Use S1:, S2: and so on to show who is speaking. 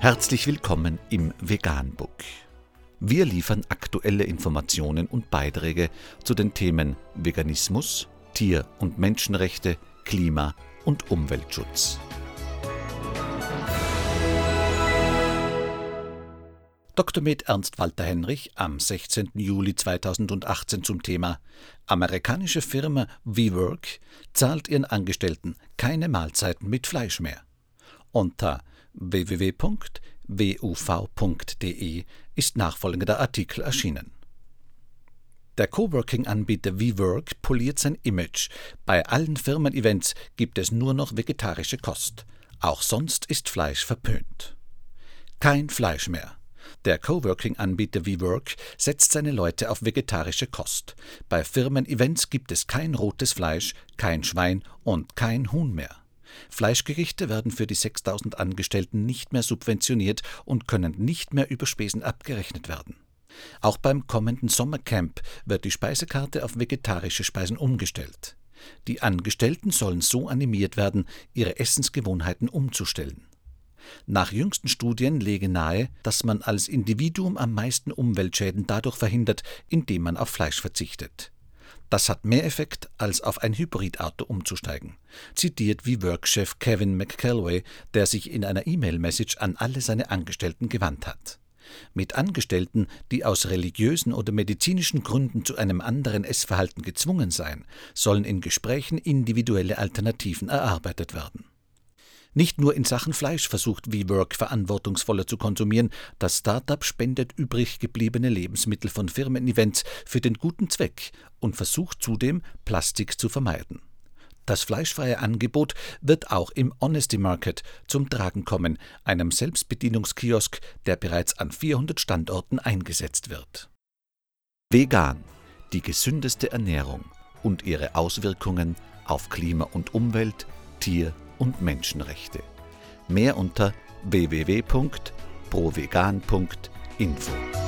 S1: Herzlich willkommen im Veganbook. Wir liefern aktuelle Informationen und Beiträge zu den Themen Veganismus, Tier- und Menschenrechte, Klima- und Umweltschutz. Dr. Med Ernst Walter Henrich am 16. Juli 2018 zum Thema Amerikanische Firma WeWork zahlt ihren Angestellten keine Mahlzeiten mit Fleisch mehr. Unter www.wuv.de ist nachfolgender Artikel erschienen. Der Coworking-Anbieter WeWork poliert sein Image. Bei allen Firmen-Events gibt es nur noch vegetarische Kost. Auch sonst ist Fleisch verpönt. Kein Fleisch mehr. Der Coworking-Anbieter WeWork setzt seine Leute auf vegetarische Kost. Bei Firmen-Events gibt es kein rotes Fleisch, kein Schwein und kein Huhn mehr. Fleischgerichte werden für die 6000 Angestellten nicht mehr subventioniert und können nicht mehr über Spesen abgerechnet werden. Auch beim kommenden Sommercamp wird die Speisekarte auf vegetarische Speisen umgestellt. Die Angestellten sollen so animiert werden, ihre Essensgewohnheiten umzustellen. Nach jüngsten Studien lege nahe, dass man als Individuum am meisten Umweltschäden dadurch verhindert, indem man auf Fleisch verzichtet. Das hat mehr Effekt, als auf ein Hybridauto umzusteigen, zitiert wie Workchef Kevin McCallway, der sich in einer E-Mail-Message an alle seine Angestellten gewandt hat. Mit Angestellten, die aus religiösen oder medizinischen Gründen zu einem anderen Essverhalten gezwungen seien, sollen in Gesprächen individuelle Alternativen erarbeitet werden. Nicht nur in Sachen Fleisch versucht WeWork verantwortungsvoller zu konsumieren, das Startup spendet übrig gebliebene Lebensmittel von Firmen-Events für den guten Zweck und versucht zudem, Plastik zu vermeiden. Das fleischfreie Angebot wird auch im Honesty Market zum Tragen kommen, einem Selbstbedienungskiosk, der bereits an 400 Standorten eingesetzt wird. Vegan, die gesündeste Ernährung und ihre Auswirkungen auf Klima und Umwelt, Tier- und Menschenrechte. Mehr unter www.provegan.info.